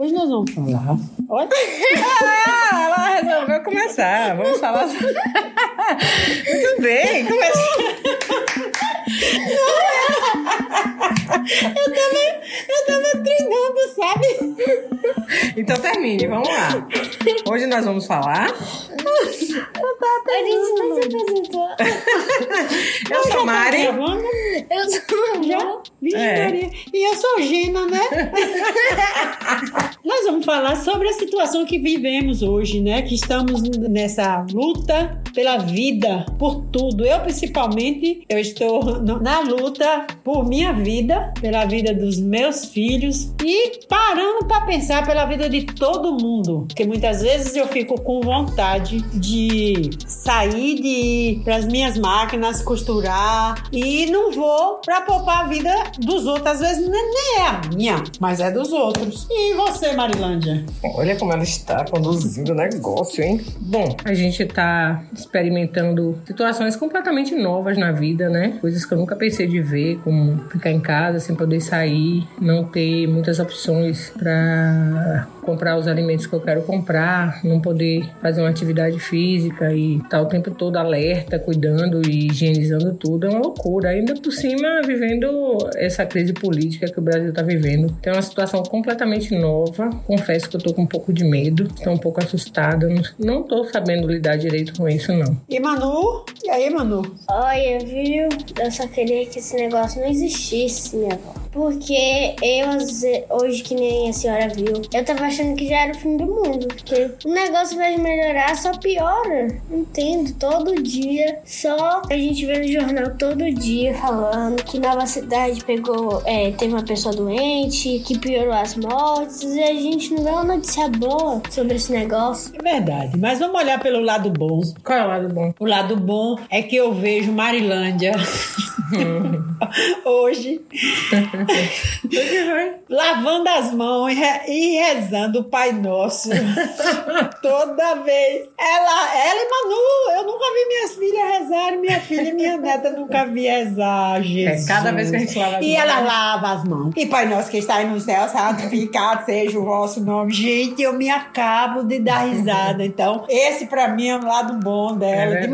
Hoje nós vamos falar. Olha. Ah, ela resolveu começar. Vamos falar. Muito bem, começa. Eu tava, eu tava treinando, sabe? Então termine, vamos lá. Hoje nós vamos falar. A gente não se apresentou. Eu sou Mari. Eu sou a Vixe, É. E eu sou Gina, né? Nós vamos falar sobre a situação que vivemos hoje, né? Que estamos nessa luta pela vida, por tudo. Eu, principalmente, eu estou na luta por minha vida, pela vida dos meus filhos e parando para pensar pela vida de todo mundo. Porque muitas vezes eu fico com vontade de sair, de ir para as minhas máquinas, costurar e não vou para poupar a vida dos outros. Às vezes nem nem é a minha, mas é dos outros. E você, Marilândia? Olha como ela está conduzindo o negócio, hein? Bom, a gente tá experimentando situações completamente novas na vida, né? Coisas que eu nunca pensei de ver, como ficar em casa sem poder sair, não ter muitas opções para comprar os alimentos que eu quero comprar, não poder fazer uma atividade física e estar o tempo todo alerta, cuidando e higienizando tudo. É uma loucura. Ainda por cima, vivendo essa crise política que o Brasil está vivendo. Então, é uma situação completamente nova. Confesso que eu tô com um pouco de medo, estou um pouco assustada. Não- Não tô sabendo lidar direito com isso, não. E Manu? E aí, Manu? Olha, viu? Eu só queria que esse negócio não existisse, minha avó. Porque eu, hoje, que nem a senhora viu, eu tava achando que já era o fim do mundo. Porque o negócio vai melhorar, só piora. Entendo, todo dia. Só a gente vê no jornal todo dia falando que Nova Cidade pegou, é, teve uma pessoa doente, que piorou as mortes. E a gente não vê uma notícia boa sobre esse negócio. É verdade, mas vamos olhar pelo lado bom. Qual é o lado bom? O lado bom é que eu vejo Marilândia hoje lavando as mãos e re- rezando o Pai Nosso toda vez. Ela, ela e Manu, eu nunca vi minhas filhas rezarem, minha filha e minha neta nunca vi rezar, Jesus. É, cada vez que a gente lava as E mãos. ela lava as mãos. E Pai Nosso que está aí no céu, santificado seja o vosso nome. Gente, eu me acabo de dar risada. Então, esse pra mim é o lado bom É dela. de verdade.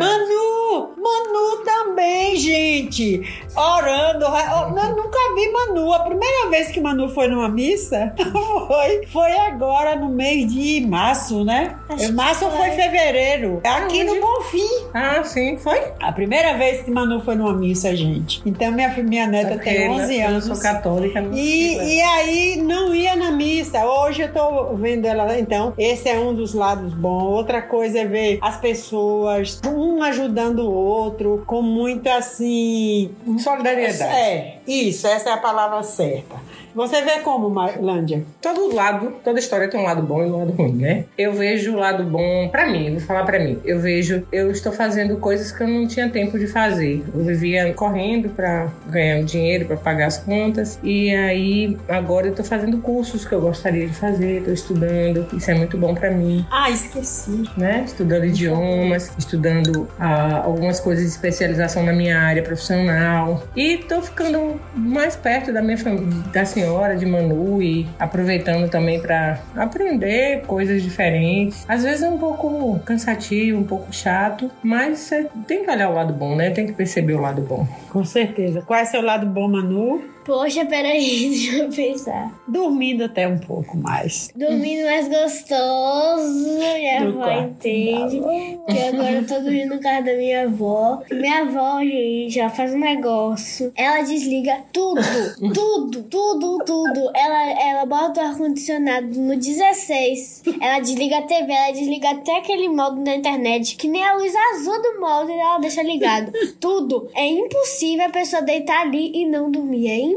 Manu! Manu também, gente! Orando. Eu nunca vi Manu. A primeira vez que Manu foi numa missa foi, foi agora no mês de março, né? Acho que março foi foi. fevereiro? Aqui no Onde? Bonfim. Ah, sim, foi? A primeira vez que Manu foi numa missa, gente. Então, minha, minha neta Porque tem 11 eu anos. sou católica. não E, e aí não ia na missa. Hoje eu tô vendo ela. Então, esse é um dos lados bons. Outra coisa é ver as pessoas, um ajudando o outro, com muito assim. Solidariedade. É, isso, essa é a palavra certa. Você vê como, Marlândia? Todo lado, toda história tem um lado bom e um lado ruim, né? Eu vejo o lado bom pra mim, vou falar pra mim. Eu vejo, eu estou fazendo coisas que eu não tinha tempo de fazer. Eu vivia correndo pra ganhar dinheiro, pra pagar as contas. E aí, agora eu tô fazendo cursos que eu gostaria de fazer, tô estudando. Isso é muito bom pra mim. Ah, esqueci. né? Estudando idiomas, estudando ah, algumas coisas de especialização na minha área profissional. E tô ficando mais perto da minha família, da senhora, de Manu, e aproveitando também para aprender coisas diferentes. Às vezes é um pouco cansativo, um pouco chato, mas você tem que olhar o lado bom, né? Tem que perceber o lado bom. Com certeza. Qual é seu lado bom, Manu? Poxa, peraí, deixa eu pensar. Dormindo até um pouco mais. Dormindo mais gostoso, minha No avó entende. Que agora eu tô dormindo no carro da minha avó. Minha avó, gente, ela faz um negócio. Ela desliga tudo, tudo, tudo, tudo. Ela, ela bota o ar-condicionado no 16. Ela desliga a TV, ela desliga até aquele modo da internet, que nem a luz azul do modo ela deixa ligado. Tudo. É impossível a pessoa deitar ali e não dormir. É impossível.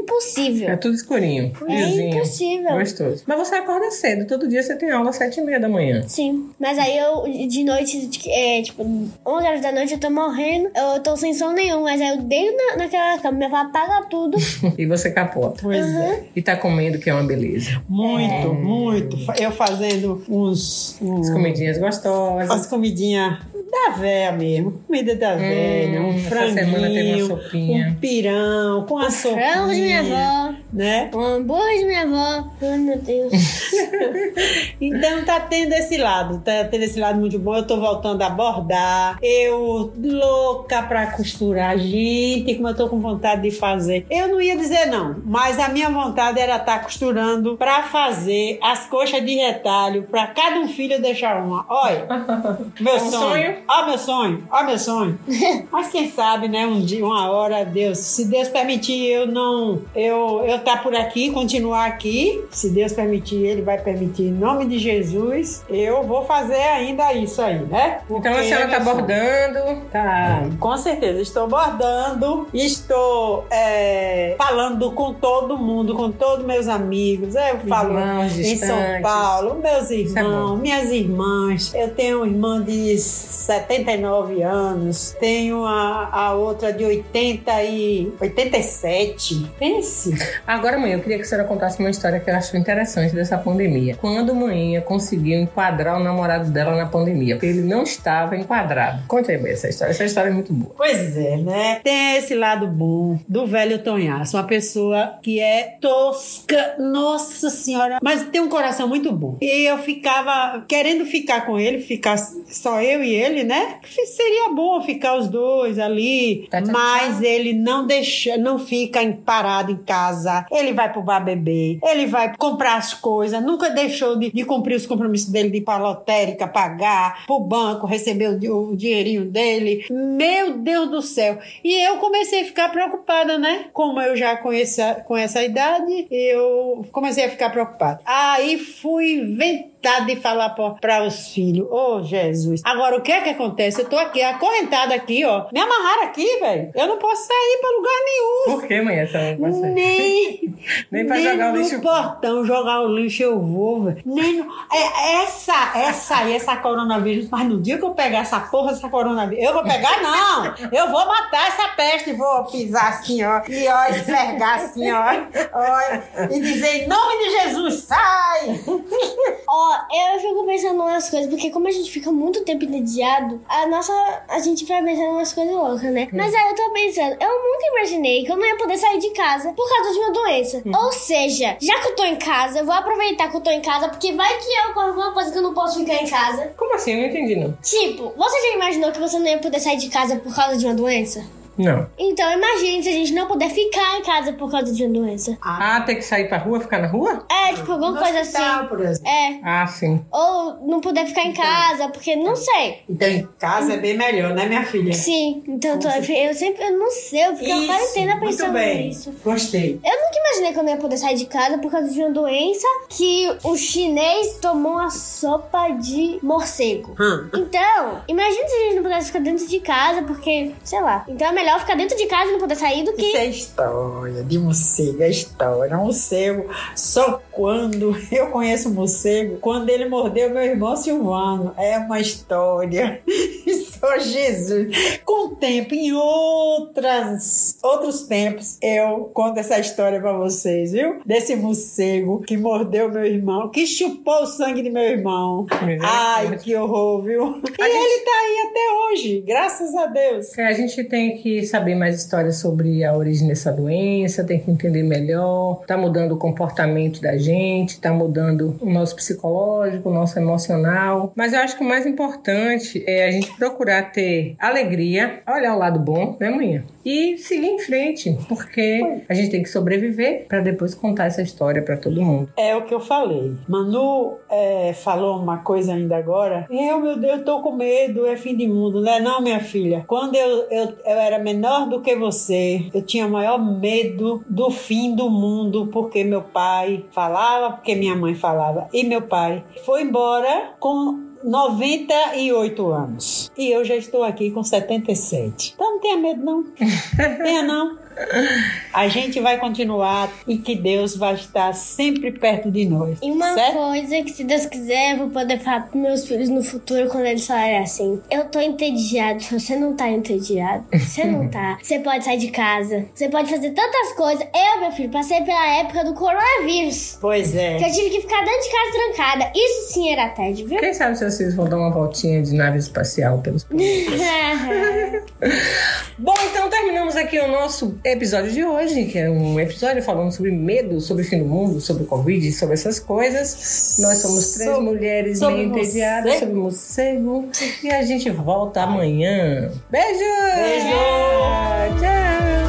É tudo escurinho. É friozinho, impossível. Gostoso. Mas você acorda cedo. Todo dia você tem aula às sete e meia da manhã. Sim, mas aí eu de noite, é, tipo, 11 horas da noite eu tô morrendo, eu tô sem som nenhum, mas aí eu deito na, naquela cama, minha avó apaga tudo. E você capota. Pois é. E tá comendo, que é uma beleza. Muito, muito. Eu fazendo uns. uns As comidinhas gostosas. As comidinhas da véia mesmo. Comida da velha. Um essa semana teve uma franguinho. sopinha. Um pirão com a sopinha. Frango de minha avó. Né? Hambúrguer de minha avó. Ai, meu Deus. Então tá tendo esse lado, tá tendo esse lado muito bom. Eu tô voltando a bordar. Eu louca pra costurar. Gente, como eu tô com vontade de fazer. Eu não ia dizer não, mas a minha vontade era estar tá costurando pra fazer as coxas de retalho pra cada um filho deixar uma. Olha, meu Um sonho. sonho. Ó meu sonho, ó meu sonho. Mas quem sabe, né, um dia, uma hora, Deus, se Deus permitir, eu não, eu eu tá por aqui, continuar aqui, se Deus permitir, ele vai permitir em nome de Jesus, eu vou fazer ainda isso aí, né? Então a Porque senhora é tá meu sonho. bordando. Tá, com certeza. Estou bordando, estou é, falando com todo mundo, com todos meus amigos. Eu falo Irmãos em São. Paulo, meus é irmãos, bom. minhas irmãs. Eu tenho uma irmã de 79 anos, tenho a, a outra de 80 e 87. Pense. Agora, mãe, eu queria que a senhora contasse uma história que eu acho interessante dessa pandemia. Quando a mãe conseguiu enquadrar o namorado dela na pandemia, porque ele não estava enquadrado. Conta aí bem essa história. Essa história é muito boa. Pois é, né? Tem esse lado bom do velho Tonhaço, uma pessoa que é tosca, nossa senhora, mas tem um coração muito bom. E eu ficava querendo ficar com ele, ficar só eu e ele, né? Seria bom ficar os dois ali, Tá, tá, mas ele não deixa, não fica parado em casa. Ele vai pro bar beber, ele vai comprar as coisas, nunca deixou de, de cumprir os compromissos dele de ir pra lotérica, pagar, pro banco, receber o, o dinheirinho dele. Meu Deus do céu. E eu comecei a ficar preocupada, né? Como eu já conheço com essa idade, eu comecei a ficar preocupada. Aí fui inventar de falar para os filhos, ô Jesus. Agora, o que é que acontece? Eu tô aqui, acorrentada aqui, ó. Me amarraram aqui, velho. Eu não posso sair pra lugar nenhum. Por que, mãe? Essa você? Nem, Nem pra jogar o no lixo. portão jogar o lixo eu vou, velho. Nem no, é, essa, essa aí, essa coronavírus. Mas no dia que eu pegar essa porra, essa coronavírus, eu vou pegar, não. Eu vou matar essa peste, vou pisar assim, ó. E ó, esfregar assim, ó. ó e dizer, em nome de Jesus, sai! Ó, eu fico pensando umas coisas, porque como a gente fica muito tempo entediado, a nossa. A gente vai pensando umas coisas loucas, né? Mas aí eu tô pensando, eu nunca imaginei que eu não ia poder sair de casa por causa de uma doença. Ou seja, já que eu tô em casa, eu vou aproveitar que eu tô em casa, porque vai que eu ocorre alguma coisa que eu não posso ficar em casa. Como assim? Eu não entendi, não. Tipo, você já imaginou que você não ia poder sair de casa por causa de uma doença? Não. Então imagine se a gente não puder ficar em casa por causa de uma doença. Ah, ter que sair pra rua, ficar na rua? É, tipo, alguma No coisa hospital, assim. por exemplo. É. Ah, sim. Ou não puder ficar em casa, porque não sei. Então, em casa é bem melhor, né, minha filha? Sim, então tô- eu sempre, eu não sei, eu fico a quarentena muito pensando bem. nisso. Gostei. Eu nunca imaginei que eu não ia poder sair de casa por causa de uma doença que o chinês tomou uma sopa de morcego. Hum. Então, imagina se a gente ficar dentro de casa, porque, sei lá. Então é melhor ficar dentro de casa e não poder sair do Isso que. é história de morcego, é história. Morcego, só quando eu conheço morcego, quando ele mordeu meu irmão Silvano. É uma história. Só Jesus. Com o tempo, em outras, outros tempos, eu conto essa história pra vocês, viu? Desse morcego que mordeu meu irmão, que chupou o sangue de meu irmão. Ai, que horror, viu? E ele tá aí até hoje, graças a Deus. É, A gente tem que saber mais histórias sobre a origem dessa doença, tem que entender melhor. Tá mudando o comportamento da gente, tá mudando o nosso psicológico, o nosso emocional. Mas eu acho que o mais importante é a gente procurar ter alegria, olhar o lado bom, né, manhã? E seguir em frente, porque a gente tem que sobreviver para depois contar essa história para todo mundo. É o que eu falei. Manu é, falou uma coisa ainda agora. Eu, meu Deus, tô com medo, é fim de mundo. Não é não, minha filha? Quando eu, eu, eu era menor do que você, eu tinha maior medo do fim do mundo, porque meu pai falava, porque minha mãe falava. E meu pai foi embora com 98 anos. E eu já estou aqui com 77. Então não tenha medo, não. tenha, não. A gente vai continuar e que Deus vai estar sempre perto de nós. E uma certo? coisa que, se Deus quiser, eu vou poder falar pros meus filhos no futuro quando eles falarem assim: Eu tô entediado. Você não tá entediado, você não tá. Você pode sair de casa, você pode fazer tantas coisas. Eu, meu filho, passei pela época do coronavírus. Pois Que é. eu tive que ficar dentro de casa trancada. Isso sim era TED, viu? Quem sabe se vocês vão dar uma voltinha de nave espacial pelos planetas. Bom, então terminamos aqui o nosso episódio de hoje, que é um episódio falando sobre medo, sobre o fim do mundo, sobre o Covid, sobre essas coisas. Nós somos três Sobre- mulheres sobre meio entediadas sobre morcego. E a gente volta amanhã. Beijo! Beijo! Tchau!